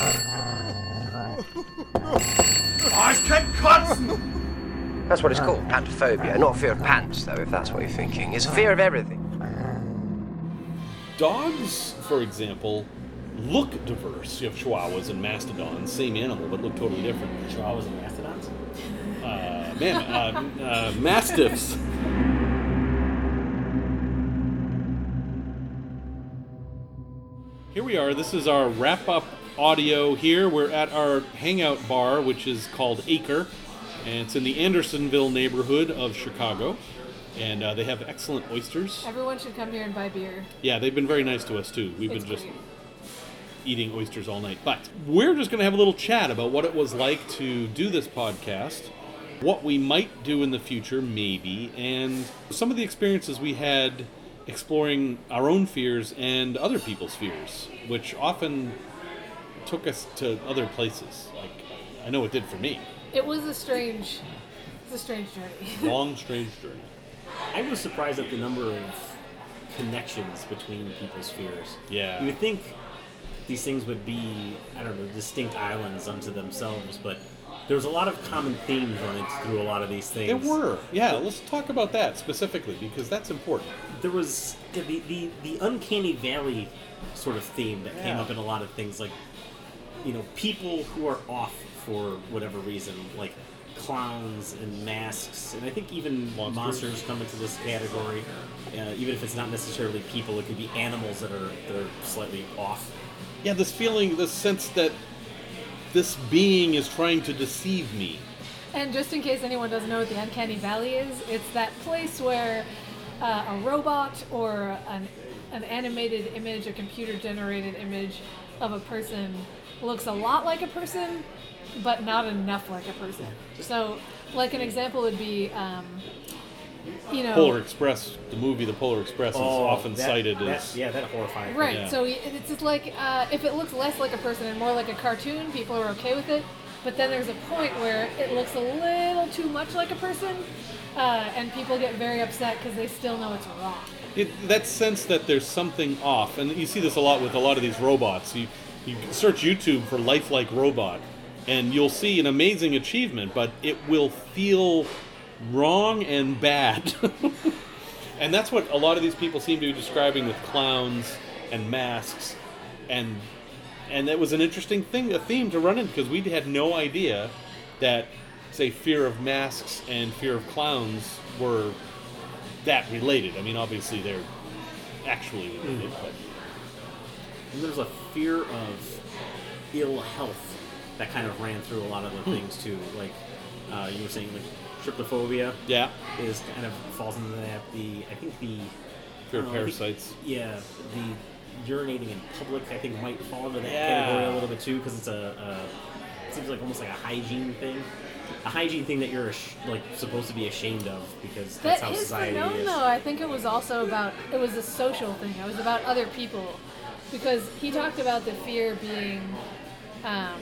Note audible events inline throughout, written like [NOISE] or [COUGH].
Oh, ich kann kotzen! That's what it's called, pantophobia. Not fear of pants, though, if that's what you're thinking. It's fear of everything. Dogs, for example, look diverse. You have Chihuahuas and Mastodons, same animal, but look totally different. Chihuahuas and mastodons. Uh, man, uh, uh, Mastiffs. Here we are. This is our wrap up audio here. We're at our hangout bar, which is called Acre, and it's in the Andersonville neighborhood of Chicago. And uh, they have excellent oysters. Everyone should come here and buy beer. Yeah, they've been very nice to us too. We've It's been just great. eating oysters all night. But we're just going to have a little chat about what it was like to do this podcast, what we might do in the future, maybe, and some of the experiences we had exploring our own fears and other people's fears, which often took us to other places. Like, I know it did for me. It was a strange, it's a strange journey. [LAUGHS] Long, strange journey. I was surprised at the number of connections between people's fears. Yeah. You would think these things would be, I don't know, distinct islands unto themselves, but there was a lot of common themes running through a lot of these things. There were. Yeah, let's talk about that specifically because that's important. There was the, the, the uncanny valley sort of theme that came up in a lot of things, like, you know, people who are off for whatever reason, like clowns and masks, and I think even Monsters. monsters, come into this category. Uh, even if it's not necessarily people, it could be animals that are that are slightly off. Yeah, this feeling, this sense that this being is trying to deceive me. and just in case anyone doesn't know what the Uncanny Valley is, it's that place where uh, a robot or an, an animated image, a computer generated image of a person looks a lot like a person, but not enough like a person. So, like an example would be, um, you know, Polar Express, the movie The Polar Express, is often Oh, that- cited that- as. yeah, that horrifying. Right. Yeah. So y- it's just like uh, if it looks less like a person and more like a cartoon, people are okay with it. But then there's a point where it looks a little too much like a person, uh, and people get very upset because they still know it's wrong. It, that sense that there's something off, and you see this a lot with a lot of these robots. You, you can search YouTube for lifelike robot, and you'll see an amazing achievement, but it will feel wrong and bad. [LAUGHS] and that's what a lot of these people seem to be describing with clowns and masks, and and that was an interesting thing, a theme to run in because we had no idea that, say, fear of masks and fear of clowns were that related. I mean, obviously they're actually related, mm. but And there's a fear of ill health that kind of ran through a lot of the things too. Like uh, you were saying, like trypophobia yeah, is kind of falls into that. The I think the fear of don't know, I think- parasites. yeah, the urinating in public I think might fall into that Yeah. category a little bit too because it's a, a it seems like almost like a hygiene thing. A hygiene thing that you're like supposed to be ashamed of because that's That how is society known is. though. I think it was also about it was a social thing. It was about other people, because he talked about the fear being. Um,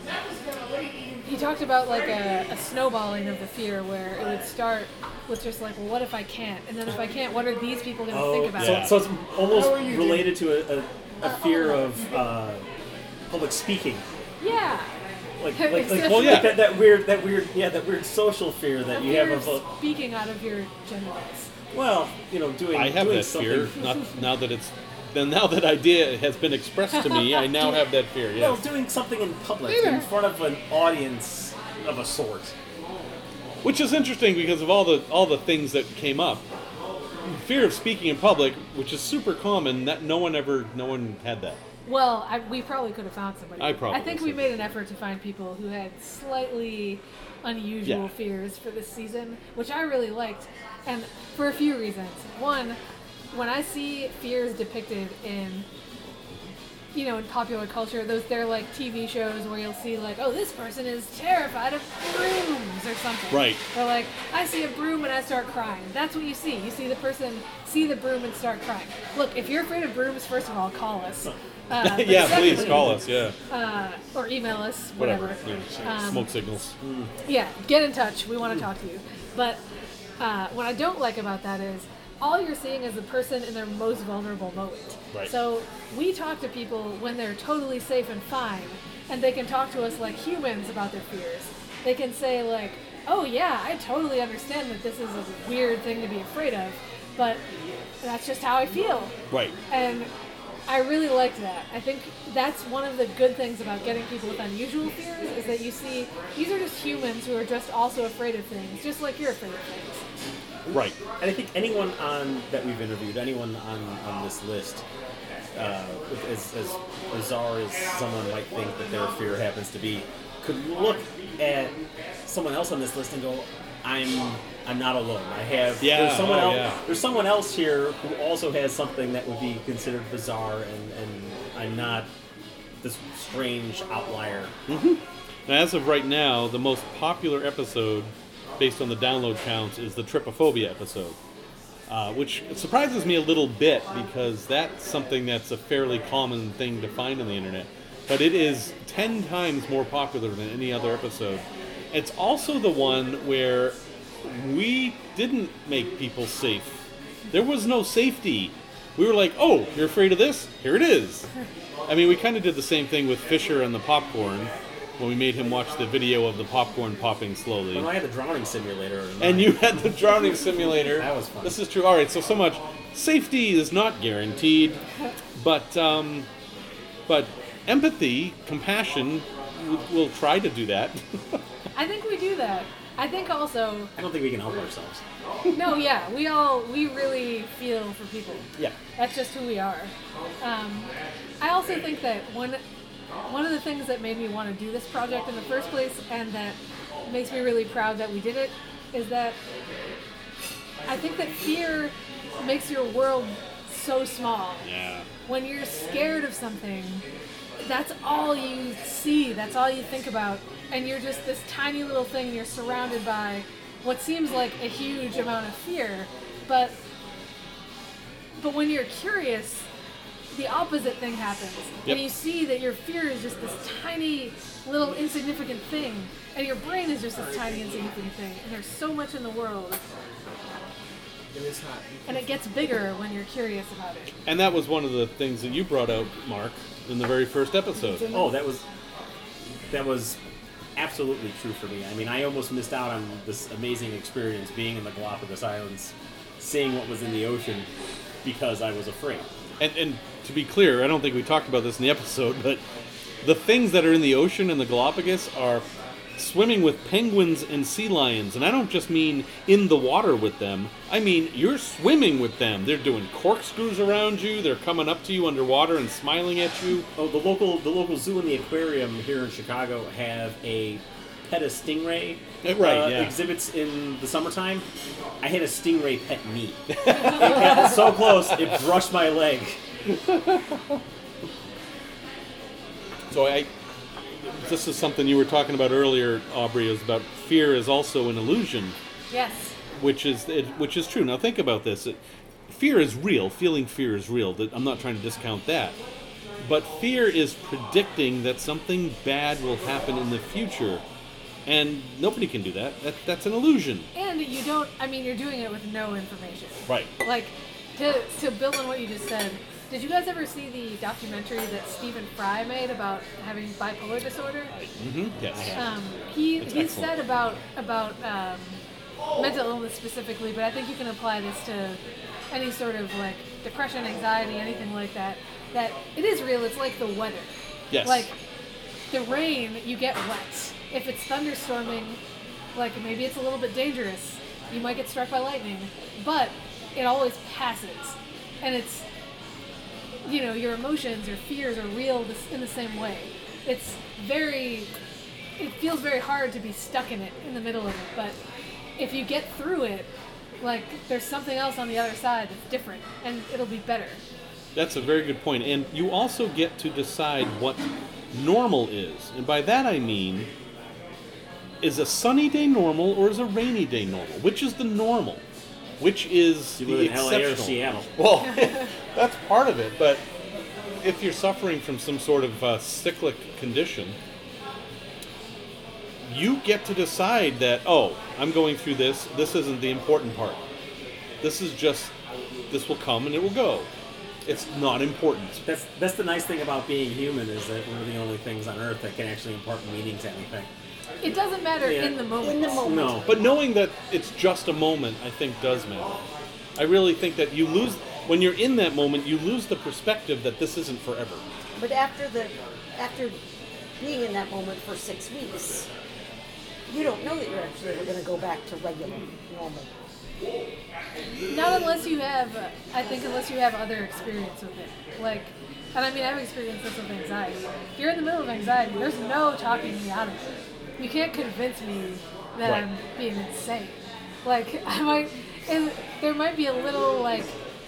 he talked about like a, a snowballing of the fear where it would start with just like, well, what if I can't? And then if I can't, what are these people going to Oh, think about so, it? so it's almost How are you related to a, a, a fear of uh, public speaking. Yeah. Like, like, like, Except Well, yeah. like that, that weird, that weird, yeah, that weird social fear that A you fear have of of, speaking out of your genitals. well, you know, doing. I have doing that something, fear. Not now that it's then now that idea has been expressed to me, I [LAUGHS] now have that fear. Well, Yes, doing something in public Either. in front of an audience of a sort. which is interesting because of all the all the things that came up. Fear of speaking in public, which is super common, that no one ever, no one had that. Well, I, we probably could have found somebody. I probably I think we made an effort to find people who had slightly unusual Yeah. fears for this season, which I really liked, and for a few reasons. One, when I see fears depicted in you know, in popular culture, those they're like TV shows where you'll see like, oh, this person is terrified of brooms or something. Right. Or like, I see a broom and I start crying. That's what you see. You see the person see the broom and start crying. Look, if you're afraid of brooms, first of all, call us. Uh, [LAUGHS] yeah, please call us. Yeah, uh, or email us, whatever. whatever. Yeah. Um, Smoke signals. Yeah, get in touch. We want to talk to you. But uh, what I don't like about that is all you're seeing is the person in their most vulnerable moment. Right. So we talk to people when they're totally safe and fine, and they can talk to us like humans about their fears. They can say like, "Oh yeah, I totally understand that this is a weird thing to be afraid of, but that's just how I feel." Right. And I really liked that. I think that's one of the good things about getting people with unusual fears is that you see these are just humans who are just also afraid of things, just like you're afraid of things. Right. And I think anyone on that we've interviewed, anyone on, on this list, uh, as, as bizarre as someone might think that their fear happens to be, could look at someone else on this list and go, "I'm I'm not alone. I have Yeah, there's someone oh, else yeah. there's someone else here who also has something that would be considered bizarre, and, and I'm not this strange outlier." Now, as of right now, the most popular episode, based on the download counts, is the Trypophobia episode, uh, which surprises me a little bit because that's something that's a fairly common thing to find on the internet. But it is 10 times more popular than any other episode. It's also the one where we didn't make people safe. There was no safety. We were like, oh, you're afraid of this? Here it is. I mean, we kind of did the same thing with Fisher and the popcorn when we made him watch the video of the popcorn popping slowly. When I had the drowning simulator, And you had the drowning simulator. That was fun. This is true. All right, so so much safety is not guaranteed, but um, but empathy, compassion, we'll, we'll try to do that. I think we do that. I think also, I don't think we can help ourselves. no, yeah, we all we really feel for people. Yeah. That's just who we are. Um, I also think that one one of the things that made me want to do this project in the first place, and that makes me really proud that we did it, is that I think that fear makes your world so small. yeah. When you're scared of something, that's all you see, that's all you think about, and you're just this tiny little thing, you're surrounded by what seems like a huge amount of fear, but but when you're curious, the opposite thing happens. Yep. And you see that your fear is just this tiny little insignificant thing, and your brain is just this tiny insignificant thing, and there's so much in the world. And it gets bigger when you're curious about it. And that was one of the things that you brought out, Mark, in the very first episode. Oh, that was that was absolutely true for me. I mean, I almost missed out on this amazing experience being in the Galapagos Islands, seeing what was in the ocean because I was afraid. And, and to be clear, I don't think we talked about this in the [LAUGHS] episode, but the things that are in the ocean in the Galapagos are swimming with penguins and sea lions. And I don't just mean in the water with them, I mean you're swimming with them. They're doing corkscrews around you, they're coming up to you underwater and smiling at you. Oh, the local the local zoo and the aquarium here in Chicago have a pet a stingray Eh, right, uh, yeah. exhibits in the summertime. I had a stingray pet me. [LAUGHS] it got so close, it brushed my leg. [LAUGHS] So I, this is something you were talking about earlier, Aubrey, is about fear is also an illusion. Yes. which is it, which is true. Now think about this: it, fear is real. Feeling fear is real. That I'm not trying to discount that, but fear is predicting that something bad will happen in the future, and nobody can do that. That that's an illusion. And you don't, I mean, you're doing it with no information. Right. Like, to, to build on what you just said, did you guys ever see the documentary that Stephen Fry made about having bipolar disorder? Mm-hmm. Yes. Um, he That's he excellent. said about about um, mental illness specifically, but I think you can apply this to any sort of like depression, anxiety, anything like that. That it is real. It's like the weather. Yes. Like the rain, you get wet. If it's thunderstorming, like maybe it's a little bit dangerous. You might get struck by lightning, but it always passes, and it's you know your emotions, your fears are real in the same way. It's very, it feels very hard to be stuck in it in the middle of it, but if you get through it, like there's something else on the other side that's different, and it'll be better. That's a very good. And you also get to decide what normal is. And by that I mean, is a sunny day normal or is a rainy day normal? Which is the normal? Which is You the live in LA or exceptional? Seattle. Well, [LAUGHS] [LAUGHS] that's part of it. But if you're suffering from some sort of uh, cyclic condition, you get to decide that, oh, I'm going through this. This isn't the important part. This is just, this will come and it will go. It's not important. That's that's the nice thing about being human is that we're the only things on Earth that can actually impart meaning to anything. It doesn't matter Yeah. in the moment. In the moment. No, But knowing that it's just a moment, I think does matter. I really think that you lose when you're in that moment, you lose the perspective that this isn't forever. But after the after being in that moment for six weeks, you don't know that you're actually ever going to go back to regular, normal. Not unless you have, uh, I think, unless you have other experience with it. Like, and I mean, I've experienced this with anxiety. If you're in the middle of anxiety, there's no talking me out of it. You can't convince me that Right. I'm being insane. Like, [LAUGHS] I might, and there might be a little, like,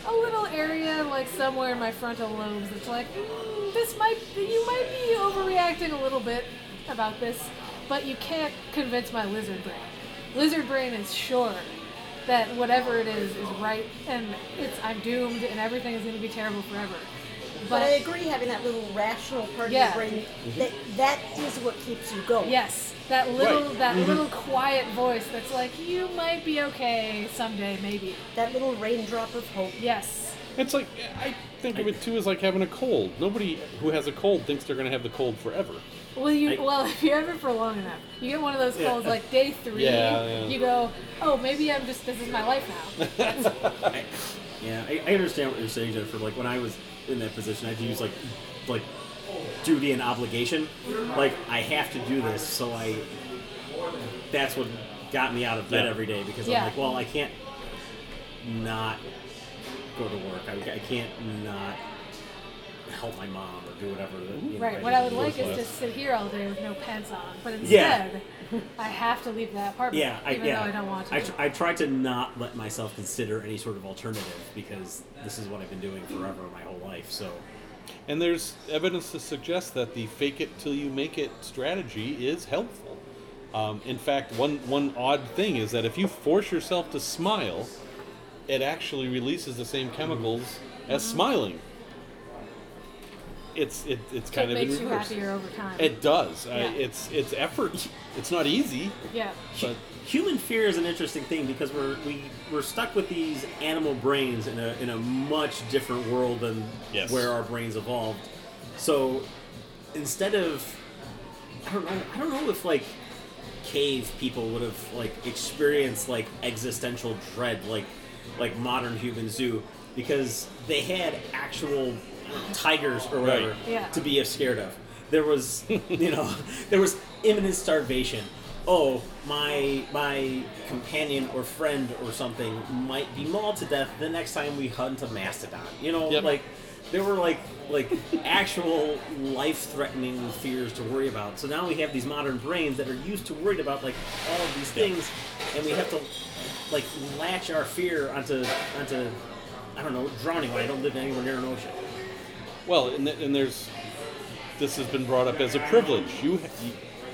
a little area, like, somewhere in my frontal lobes that's like, mm, this might, you might be overreacting a little bit about this, but you can't convince my lizard brain. Lizard brain is sure that whatever it is is right and it's I'm doomed and everything is going to be terrible forever. But But, I agree, having that little rational part Yeah. of your brain, mm-hmm. that that is what keeps you going. yes, that little Right. that mm-hmm. little quiet voice that's like you might be okay someday maybe. That little raindrop of hope. Yes. It's like I think of it too as like having a cold. Nobody who has a cold thinks they're going to have the cold forever. Well, you I- well [LAUGHS] if you have it for long enough, you get one of those colds like day three. Yeah, yeah. You go, oh maybe I'm just this is my life now. [LAUGHS] I, yeah, I, I understand what you're saying, Jennifer. Like when I was in that position, I had to use like like duty and obligation. Like I have to do this, so I. That's what got me out of bed Yeah. every day because Yeah. I'm like, well, I can't not go to work. I, I can't not help my mom or do whatever. that, you know, Right. I What I would like is life. to sit here all day with no pants on, but Yeah. Instead, [LAUGHS] I have to leave that apartment, Yeah, I, even yeah. though I don't want to. I, tr- I try to not let myself consider any sort of alternative because this is what I've been doing forever, my whole life. So And there's evidence to suggest that the fake it till you make it strategy is helpful. Um, in fact, one, one odd thing is that if you force yourself to smile, it actually releases the same chemicals as smiling. It's it, it's kind it of makes you happier over time. It does. I, Yeah. it's it's effort. [LAUGHS] It's not easy, yeah. but human fear is an interesting thing because we're we, we're stuck with these animal brains in a in a much different world than Yes. where our brains evolved. So instead of I don't know I don't know if like cave people would have like experienced like existential dread like like modern humans do because they had actual tigers or whatever Right. Yeah. to be scared of. There was, [LAUGHS] you know, there was imminent starvation. Oh, my my companion or friend or something might be mauled to death the next time we hunt a mastodon. You know, Yep. like there were like like [LAUGHS] actual life-threatening fears to worry about. So now we have these modern brains that are used to worried about like all of these things, and we have to like latch our fear onto onto I don't know drowning when I don't live anywhere near an ocean. Well, and, and there's this has been brought up as a privilege. You, you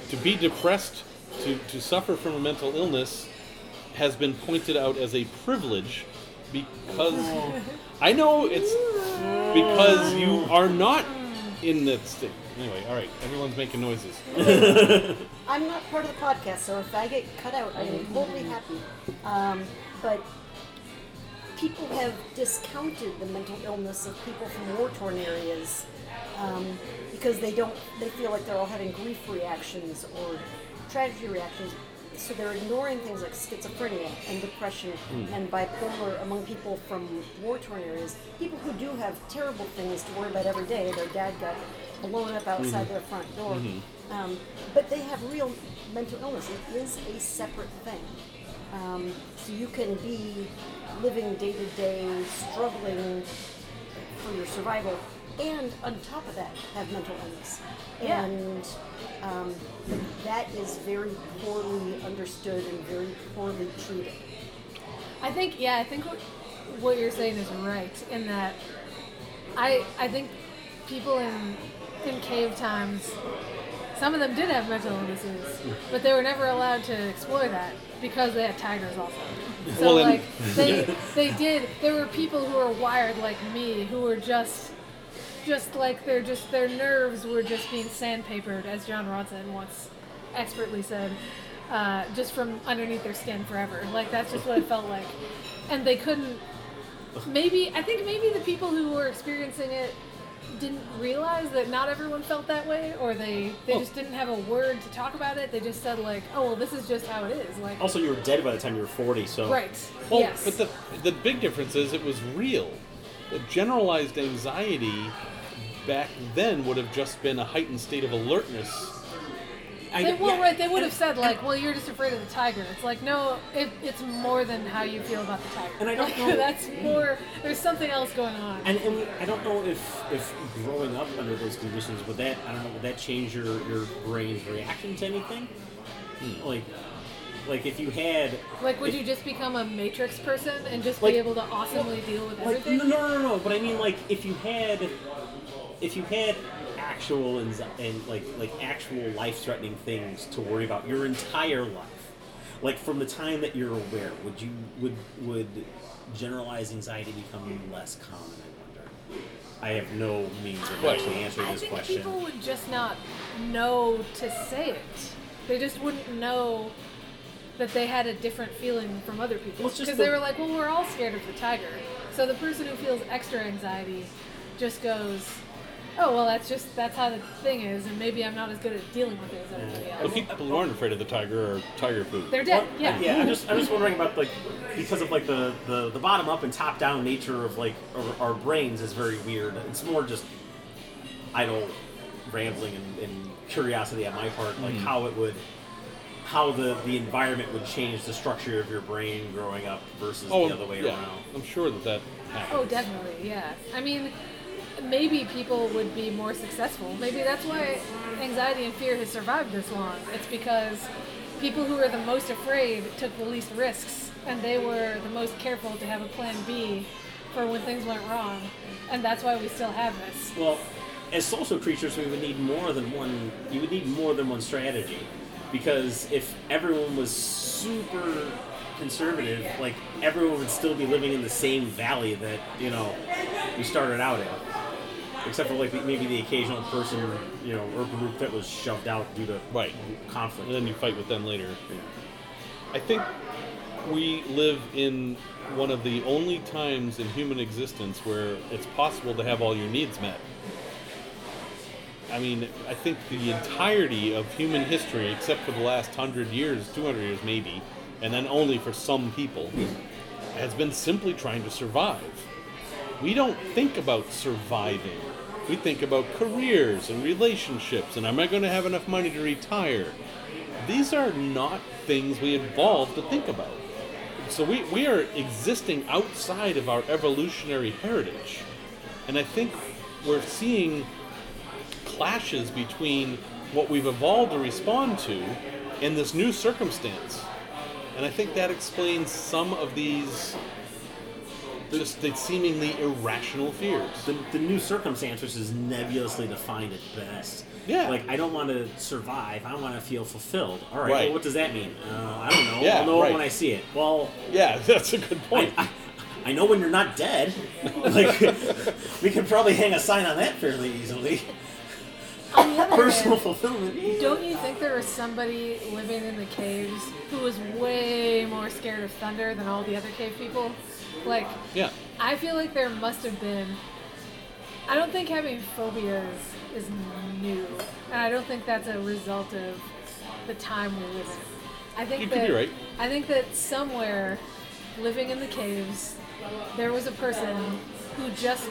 to be depressed, to, to suffer from a mental illness, has been pointed out as a privilege because I know it's because you are not in that state. Anyway, all right, everyone's making noises. [LAUGHS] I'm not part of the podcast, so if I get cut out, I am totally happy. Um, but people have discounted the mental illness of people from war-torn areas um, because they don't. They feel like they're all having grief reactions or tragedy reactions. So they're ignoring things like schizophrenia and depression and bipolar among people from war-torn areas. People who do have terrible things to worry about every day. Their dad got blown up outside their front door. Um, but they have real mental illness. It is a separate thing. Um, so you can be living day to day, struggling for your survival, and on top of that, have mental illness. Yeah. And um, that is very poorly understood and very poorly treated. I think yeah, I think what, what you're saying is right in that I I think people in in cave times some of them did have mental illnesses, but they were never allowed to explore that because they had tigers also. So Well, like they they did there were people who were wired like me who were just just like they're just their nerves were just being sandpapered as Jon Ronson once expertly said uh, just from underneath their skin forever. Like that's just what it felt like. And they couldn't maybe I think maybe the people who were experiencing it didn't realize that not everyone felt that way, or they they Well- just didn't have a word to talk about it. They just said like, oh well, this is just how it is. Like, Also, you were dead by the time you were 40, so. right? Well, yes. but the the big difference is it was real. The generalized anxiety back then would have just been a heightened state of alertness. I, They, well, yeah, right. They would have said like, "Well, you're just afraid of the tiger." It's like, no, it, it's more than how you feel about the tiger. And I don't know- [LAUGHS] That's more. There's something else going on. And, and I don't know if if growing up under those conditions would that I don't know would that change your your brain's reaction to anything? Hmm. Like, like if you had like, would if- you just become a matrix person and just Like- be able to awesomely deal with like everything? no, no no no but I mean like if you had if you had actual and and like like actual life threatening things to worry about your entire life. Like from the time that you're aware would you would would generalized anxiety become less common I wonder? I have no means of actually answering I this think question. people would just not know to say it. They just wouldn't know that they had a different feeling from other people. Well, because the- they were like, "Well, we're all scared of the tiger." So the person who feels extra anxiety just goes, "Oh, well, that's just that's how the thing is, and maybe I'm not as good at dealing with it as everybody else. else." people who aren't afraid of the tiger are tiger food. They're dead. Well, Yeah. yeah. I'm just I'm just wondering about like because of like the the, the bottom up and top down nature of like our, our brains is very weird. It's more just idle rambling and, and curiosity on my part, like Mm-hmm. how it would how the the environment would change the structure of your brain growing up versus oh, the other way yeah. around. I'm sure that that happens. Oh, definitely, yeah. I mean, maybe people would be more successful. Maybe that's why anxiety and fear has survived this long. It's because people who are the most afraid took the least risks, and they were the most careful to have a plan B for when things went wrong. And that's why we still have this. Well, as social creatures, we would need more than one. You would need more than one strategy, because if everyone was super conservative, like everyone would still be living in the same valley that you know we started out in, except for like the, maybe the occasional person, you know, or group that was shoved out due to Right. conflict. and then you fight with them later. I think we live in one of the only times in human existence where it's possible to have all your needs met. I mean, I think the entirety of human history, except for the last hundred years, 200 years maybe, and then only for some people, hmm. has been simply trying to survive. We don't think about surviving. We think about careers and relationships and am I going to have enough money to retire? These are not things we evolved to think about. So we, we are existing outside of our evolutionary heritage. And I think we're seeing clashes between what we've evolved to respond to and this new circumstance. And I think that explains some of these just the seemingly irrational fears. the, the new circumstances is nebulously defined at best. Yeah. Like I don't want to survive. I want to feel fulfilled. All right. Right. Well, what does that mean? Uh, I don't know. Yeah, I'll know right. when I see it. Well, Yeah, [LAUGHS] that's a good I, point. I, I know when you're not dead. [LAUGHS] like [LAUGHS] we can probably hang a sign on that fairly easily. On the other Personal hand, fulfillment. don't you think there was somebody living in the caves who was way more scared of thunder than all the other cave people? Like, yeah. I feel like there must have been. I don't think having phobias is new, and I don't think that's a result of the time we live in. I think You could that be right. I think that somewhere, living in the caves, there was a person who just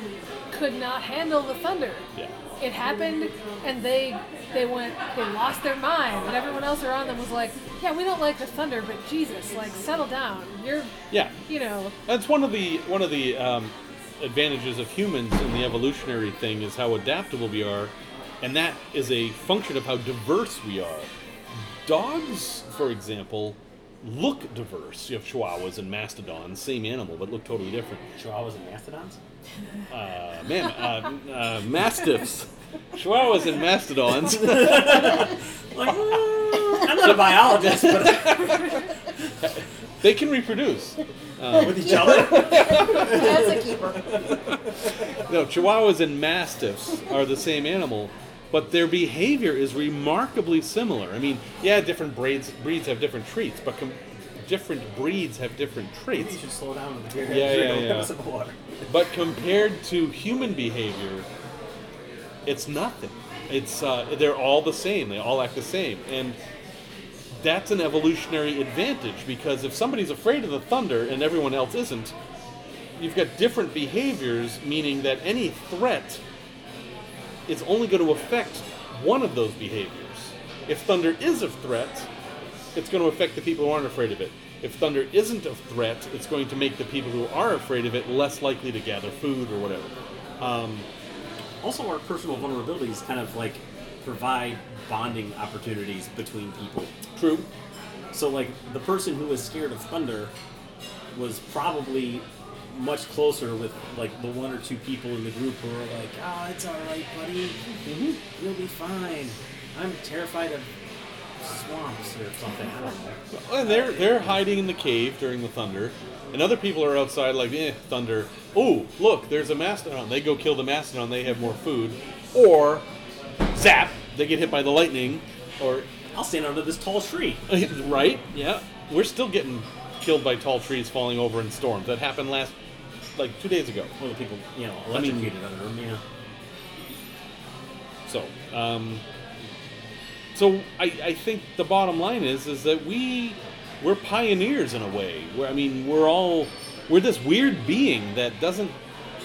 could not handle the thunder. Yeah. It happened, and they they went they lost their mind, and everyone else around them was like, "Yeah, we don't like the thunder, but Jesus, like settle down. You're Yeah. you know." That's one of the one of the um, advantages of humans in the evolutionary thing is how adaptable we are, and that is a function of how diverse we are. Dogs, for example, look diverse. You have Chihuahuas and Mastodons, same animal, but look totally different. Chihuahuas and mastodons. Uh, man, uh, uh, Mastiffs, Chihuahuas and Mastodons. [LAUGHS] Like, [LAUGHS] I'm not a biologist, but they can reproduce. [LAUGHS] with each other. That's a keeper. No, Chihuahuas and Mastiffs are the same animal, but their behavior is remarkably similar. I mean, yeah, different breeds breeds have different traits, but com- different breeds have different traits. should slow down with the beer. Yeah, yeah, a yeah. sip of water. But compared to human behavior, it's nothing. It's uh, they're all the same. They all act the same, and that's an evolutionary advantage because if somebody's afraid of the thunder and everyone else isn't, you've got different behaviors, meaning that any threat is only going to affect one of those behaviors. If thunder is a threat, it's going to affect the people who aren't afraid of it. If thunder isn't a threat, it's going to make the people who are afraid of it less likely to gather food or whatever. Um, Also, our personal vulnerabilities kind of like provide bonding opportunities between people. true. So, like, the person who was scared of thunder was probably much closer with like the one or two people in the group who were like, "Oh, it's all right, buddy. You'll be fine. I'm terrified of swamps or something. I don't know." And they're they're hiding in the cave during the thunder, and other people are outside like, eh, thunder. Oh, look, there's a mastodon. They go kill the mastodon. They have more food, or zap, they get hit by the lightning, or I'll stand under this tall tree. [LAUGHS] right? Yeah, we're still getting killed by tall trees falling over in storms. That happened last, like two days ago. Well, the people, you know, I mean- electrocuted under them. Yeah. So, um, so I, I think the bottom line is is that we we're pioneers in a way. Where I mean, we're all we're this weird being that doesn't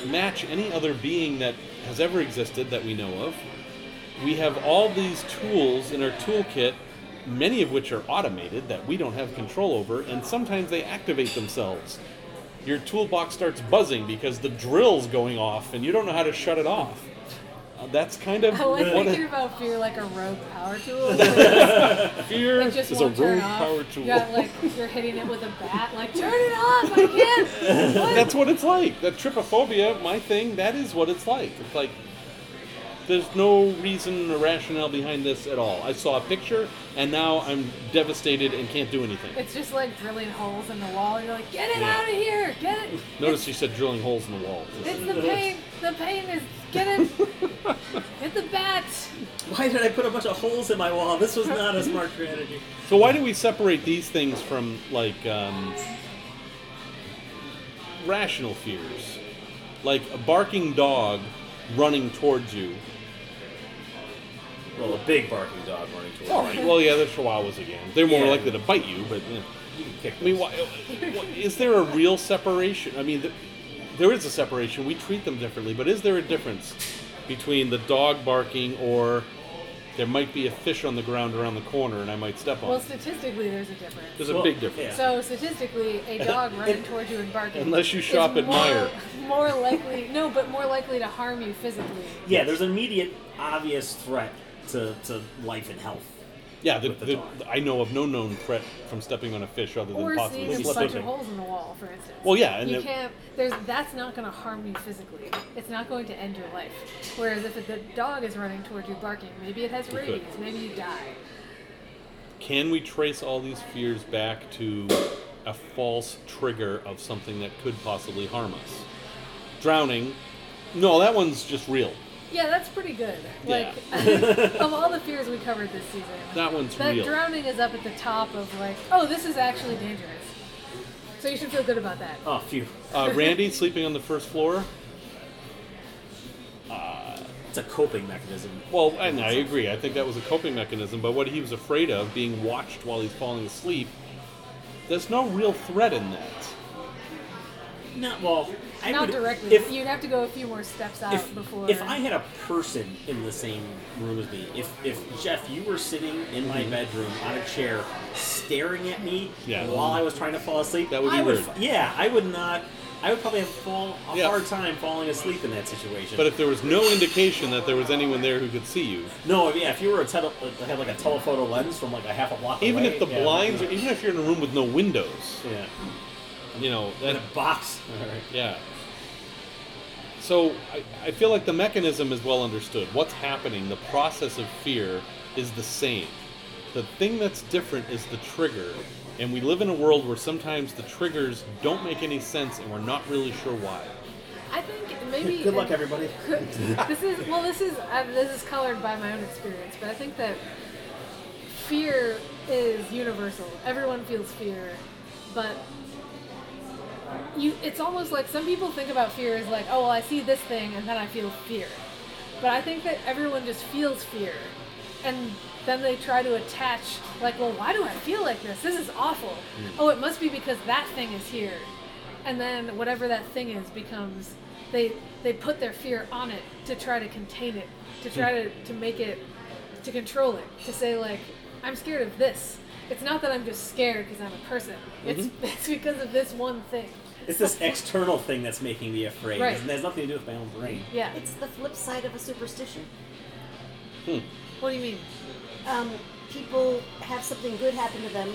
match any other being that has ever existed that we know of. We have all these tools in our toolkit, many of which are automated that we don't have control over, and sometimes they activate themselves. Your toolbox starts buzzing because the drill's going off, and you don't know how to shut it off. Uh, that's kind of I like what thinking a, about fear like a rogue power tool. [LAUGHS] fear It just is a rogue power tool. Yeah, like you're hitting it with a bat. Like turn it off. I can't. What? That's what it's like. That trypophobia, my thing, that is what it's like. It's like there's no reason or rationale behind this at all. I saw a picture and now I'm devastated and can't do anything. It's just like drilling holes in the wall. You're like, get it Yeah. out of here. Get it. Notice you said drilling holes in the wall. It's the pain. The pain is get it. [LAUGHS] Get the bat. Why did I put a bunch of holes in my wall? This was not a smart strategy. So why do we separate these things from like um, rational fears? Like a barking dog running towards you. Well, a big barking dog running towards All me. Well, yeah, they're chihuahuas again. They're more Yeah. likely to bite you, but. Yeah. You can kick I mean, why, why- is there a real separation? I mean, th- there is a separation. We treat them differently, but is there a difference between the dog barking or there might be a fish on the ground around the corner and I might step on Well, it? statistically, there's a difference. There's a Well, big difference. yeah. So statistically, a [LAUGHS] dog running towards you and barking, Unless you is shop at more, Meijer. [LAUGHS] more likely no, but more likely to harm you physically. Yeah, there's an immediate, obvious threat to, to life and health. Yeah, the, with the the, dog. I know of no known threat from stepping on a fish other than Or possibly seeing a bunch of holes in the wall, for instance. Well, yeah, and you it- can't. There's that's not going to harm you physically. It's not going to end your life. Whereas if the dog is running towards you barking, maybe it has could. rabies, maybe you die. Can we trace all these fears back to a false trigger of something that could possibly harm us? Drowning. No, that one's just real. Yeah, that's pretty good. Yeah. Like [LAUGHS] [LAUGHS] of all the fears we covered this season, That one's that real. drowning is up at the top of like, oh, this is actually dangerous. So you should feel good about that. Oh, phew. [LAUGHS] Uh, Randy sleeping on the first floor. It's a coping mechanism. Well, and I agree. I think that was a coping mechanism. But what he was afraid of, being watched while he's falling asleep, there's no real threat in that. Not well. I Not would- directly. If, You'd have to go a few more steps out if, before. if I had a person in the same room as me, if if Jeff, you were sitting in my bedroom on a chair, staring at me Mm-hmm. Yeah. while I was trying to fall asleep, That would be I weird. Yeah, I would not. I would probably have fall, a Yeah. hard time falling asleep in that situation. But if there was no indication that there was anyone there who could see you, no, yeah, if you were a tele- uh, had like a telephoto lens from like a half a block even away, if the yeah, blinds, yeah. or even if you're in a room with no windows, yeah, you know, in a box. All right. [LAUGHS] yeah. So I, I feel like the mechanism is well understood. What's happening, the process of fear is the same. The thing that's different is the trigger. And we live in a world where sometimes the triggers don't make any sense and we're not really sure why. I think maybe. Good luck, everybody. [LAUGHS] this is well. This is uh, this is colored by my own experience, but I think that fear is universal. Everyone feels fear, but you it's almost like some people think about fear as like, oh well I see this thing and then I feel fear. But I think that everyone just feels fear. And then they try to attach like, well why do I feel like this? This is awful. Hmm. Oh it must be because that thing is here. And then whatever that thing is becomes they they put their fear on it to try to contain it, to try hmm. to, to make it to control it, to say like, I'm scared of this. It's not that I'm just scared because I'm a person. It's [LAUGHS] it's because of this one thing. It's this external thing that's making me afraid. Right. It has nothing to do with my own brain. Yeah. It's the flip side of a superstition. Hmm. what do you mean? Um, people have something good happen to them,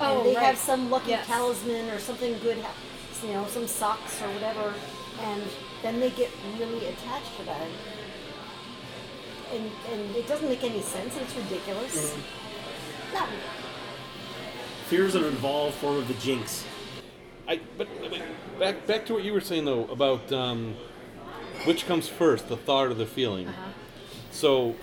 Oh, and they right. have some lucky Yes. talisman or something good, hap- you know, some socks or whatever, and then they get really attached to that. And, and it doesn't make any sense, and it's ridiculous. Not Fear is an involved form of the jinx. I but, but back back to what you were saying though about um, which comes first, the thought or the feeling. So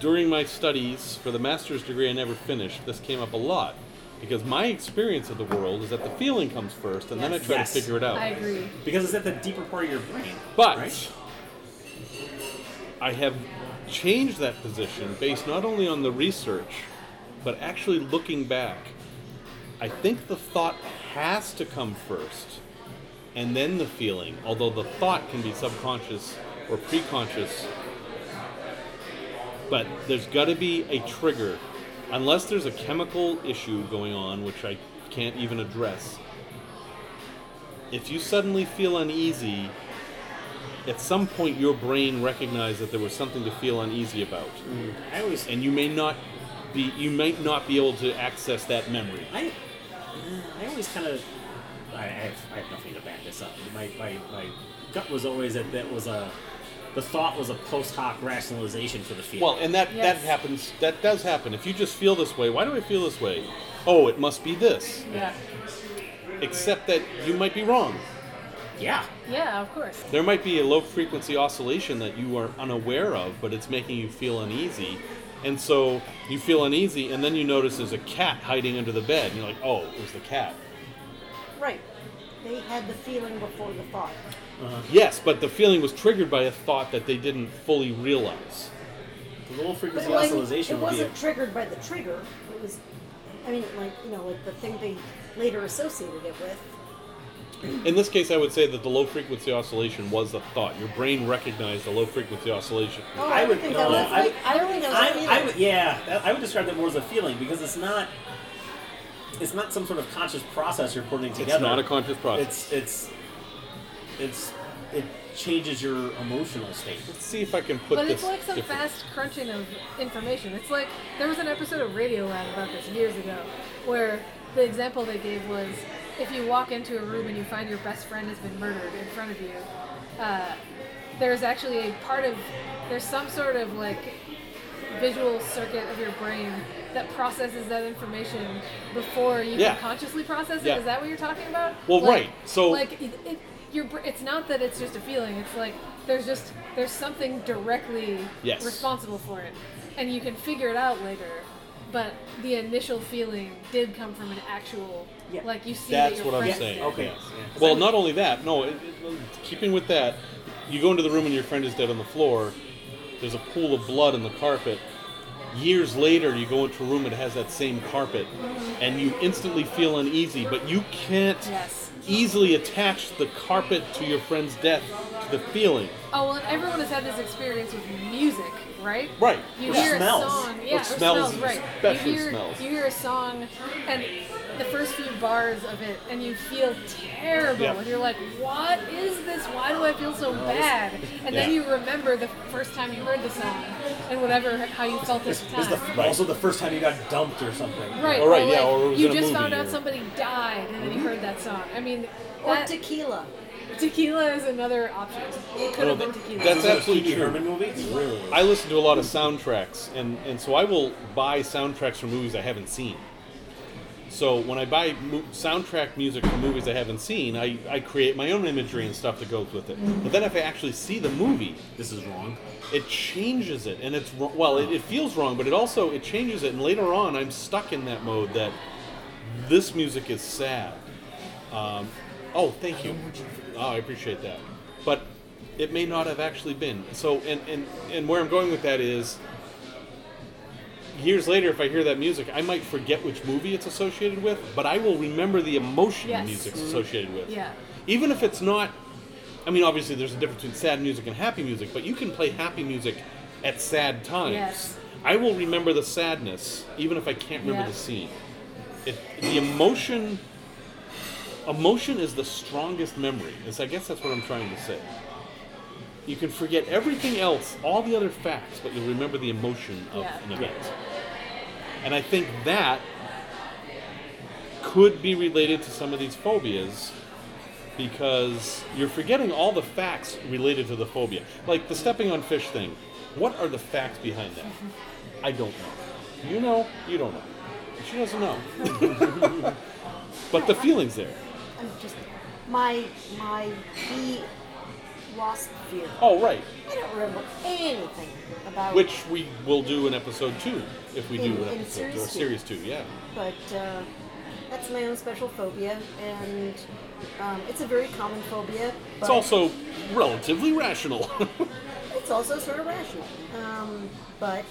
during my studies for the master's degree, I never finished. This came up a lot because my experience of the world is that the feeling comes first, and then I try Yes. to figure it out. I agree. Because it's at the deeper part of your brain. But right? I have changed that position based not only on the research, but actually looking back. I think the thought has to come first, and then the feeling, although the thought can be subconscious or preconscious. But there's got to be a trigger. Unless there's a chemical issue going on, which I can't even address. If you suddenly feel uneasy, at some point your brain recognized that there was something to feel uneasy about mm. I always and you may not be you might not be able to access that memory I, I always kind of, I, I, have, I have nothing to back this up. My, my, my gut was always that that was a, the thought was a post hoc rationalization for the feeling. well and that Yes. that happens that does happen if you just feel this way why do i feel this way oh it must be this Yeah. except that you might be wrong yeah, Yeah, of course. there might be a low frequency oscillation that you are unaware of but it's making you feel uneasy and so you feel uneasy and then you notice there's a cat hiding under the bed and you're like oh it was the cat right. They had the feeling before the thought. Uh-huh. yes but the feeling was triggered by a thought that they didn't fully realize the low But frequency like, oscillation it would be. A, wasn't triggered by the trigger. It was, I mean, like you know, like the thing they later associated it with. In this case, I would say that the low frequency oscillation was a thought. Your brain recognized the low frequency oscillation. Oh, I I, would- think no, that was. I would- I don't think that was a I, feeling. I would, yeah, I would describe that more as a feeling because it's not. It's not some sort of conscious process you're putting together. It's not a conscious process. It's it's it's it changes your emotional state. Let's see if I can put this But this it's like some different. fast crunching of information. It's like there was an episode of Radiolab about this years ago, where the example they gave was if you walk into a room and you find your best friend has been murdered in front of you, uh, there's actually a part of there's some sort of like visual circuit of your brain that processes that information before you Yeah. can consciously process it. Yeah. Is that what you're talking about? Well, Like- right. So- like it, it, your, it's not that it's just a feeling. It's like there's just there's something directly Yes. responsible for it, and you can figure it out later. But the initial feeling did come from an actual, Yeah. like you see That's that your what I'm friend saying. did. Okay. Yes. yeah. 'Cause Well, not only that. No, it, it, keeping with that, you go into the room and your friend is dead on the floor. There's a pool of blood in the carpet. Years later, you go into a room that has that same carpet, and you instantly feel uneasy, but you can't Yes. easily attach the carpet to your friend's death to the feeling. Oh well, and everyone has had this experience with music, right? Right. You Or hear smells. a song, Or yeah, or smells, smells, right? especially you hear, smells. You hear a song, and the first few bars of it, and you feel terrible, Yeah. and you're like, "What is this? Why do I feel so bad?" And then you remember the first time you heard the song, and whatever how you felt at the time. the, also the first time you got dumped or something. Right, Or right, or yeah, or it was you in a just movie found out or- somebody died, and then you mm-hmm. heard that song. I mean, Or tequila. tequila is another option. It could No, have been tequila. that's Is it a absolutely true. Movie? Really. I listen to a lot of soundtracks, and, and so I will buy soundtracks for movies I haven't seen. So when I buy mo- soundtrack music for movies I haven't seen, I, I create my own imagery and stuff that goes with it. But then if I actually see the movie, this is wrong. it changes it, and it's well, it, it feels wrong, but it also it changes it, and later on I'm stuck in that mode that this music is sad. Um, oh, thank you. Oh, I appreciate that. But it may not have actually been. So, and, and, and where I'm going with that is years later, if I hear that music, I might forget which movie it's associated with, but I will remember the emotion Yes. music's mm-hmm. associated with. Yeah. Even if it's not, I mean, obviously there's a difference between sad music and happy music, but you can play happy music at sad times. Yes. I will remember the sadness, even if I can't remember Yeah. the scene. It, the emotion, emotion is the strongest memory. Is I guess that's what I'm trying to say. You can forget everything else, all the other facts, but you'll remember the emotion of Yeah. an event. And I think that could be related to some of these phobias because you're forgetting all the facts related to the phobia. Like the stepping on fish thing. What are the facts behind that? I don't know. You know, you don't know. She doesn't know. [LAUGHS] but the feeling's there. I'm just my my bee wasp fear. Oh, right. I don't remember anything about Which we will do in episode two if we In- do an episode series or two. series two. Yeah. but uh, that's my own special phobia, and um, it's a very common phobia. It's also relatively rational. [LAUGHS] it's also sort of rational, um, but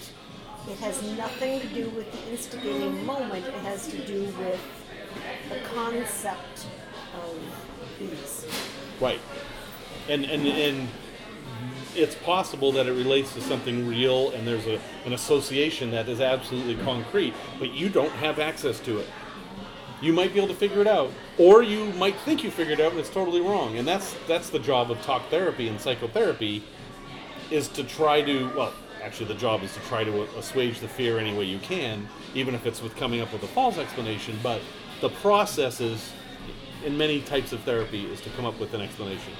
it has nothing to do with the instigating moment. It has to do with the concept of bees. Right. And and and it's possible that it relates to something real and there's a, an association that is absolutely concrete, but you don't have access to it. You might be able to figure it out, or you might think you figured it out and it's totally wrong. And that's that's the job of talk therapy and psychotherapy is to try to well, actually the job is to try to assuage the fear any way you can, even if it's with coming up with a false explanation, but the process is in many types of therapy is to come up with an explanation.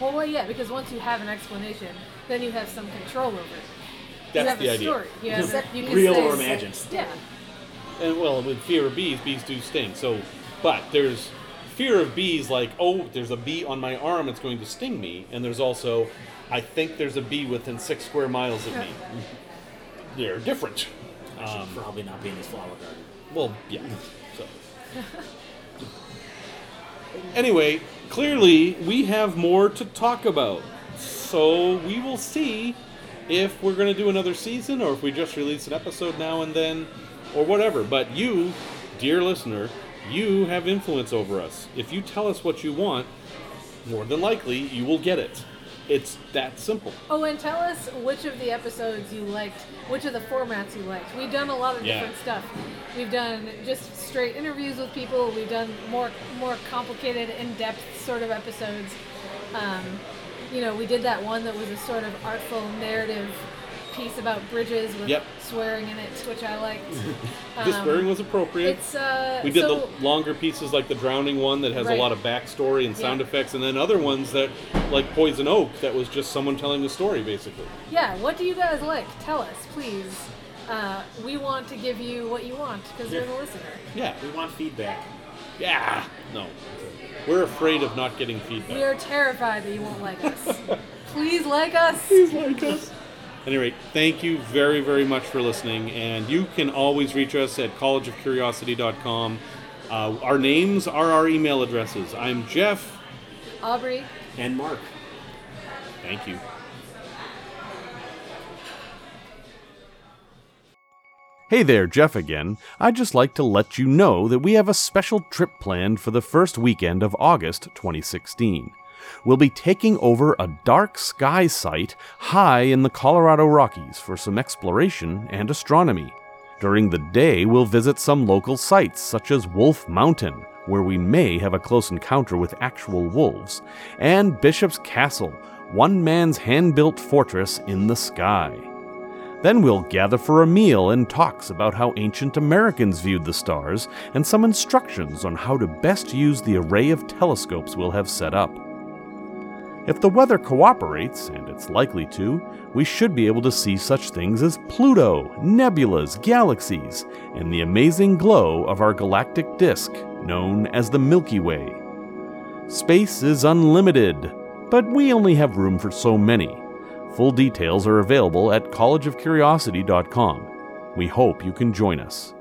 Well, well, yeah, because once you have an explanation, then you have some control over it. you That's have the a idea. story. You have a, you can Real say, or imagined. Yeah. And well, with fear of bees, bees do sting. So, but there's fear of bees, like oh, there's a bee on my arm, it's going to sting me. And there's also, I think there's a bee within six square miles of me. [LAUGHS] They're different. I should um, probably not be in this flower garden. Well, yeah. So. [LAUGHS] Anyway, clearly we have more to talk about. So we will see if we're going to do another season or if we just release an episode now and then or whatever. But you, dear listener, you have influence over us. If you tell us what you want, more than likely you will get it. It's that simple. Oh, and tell us which of the episodes you liked, which of the formats you liked. We've done a lot of Yeah. different stuff. We've done just straight interviews with people. We've done more more complicated, in-depth sort of episodes. Um, you know, we did that one that was a sort of artful narrative piece about bridges with Yep. swearing in it, which I liked. [LAUGHS] The Um, swearing was appropriate. It's uh, We did so, the longer pieces like the drowning one that has Right. a lot of backstory and sound Yeah. effects, and then other ones that, like Poison Oak, that was just someone telling the story basically. Yeah, what do you guys like? Tell us, please. Uh, we want to give you what you want because you're the listener. Yeah. We want feedback. Yeah. No. We're afraid of not getting feedback. We are terrified that you won't like us. [LAUGHS] Please like us. Please like us. At any rate, thank you very, very much for listening. And you can always reach us at collegeofcuriosity.com. Uh, our names are our email addresses. I'm Jeff. Aubrey, And Mark. Thank you. Hey there, Jeff again. I'd just like to let you know that we have a special trip planned for the first weekend of August 2016. We'll be taking over a dark sky site high in the Colorado Rockies for some exploration and astronomy. During the day, we'll visit some local sites such as Wolf Mountain, where we may have a close encounter with actual wolves, and Bishop's Castle, one man's hand built fortress in the sky. Then we'll gather for a meal and talks about how ancient Americans viewed the stars and some instructions on how to best use the array of telescopes we'll have set up. If the weather cooperates, and it's likely to, we should be able to see such things as Pluto, nebulas, galaxies, and the amazing glow of our galactic disk, known as the Milky Way. Space is unlimited, but we only have room for so many. Full details are available at collegeofcuriosity.com. We hope you can join us.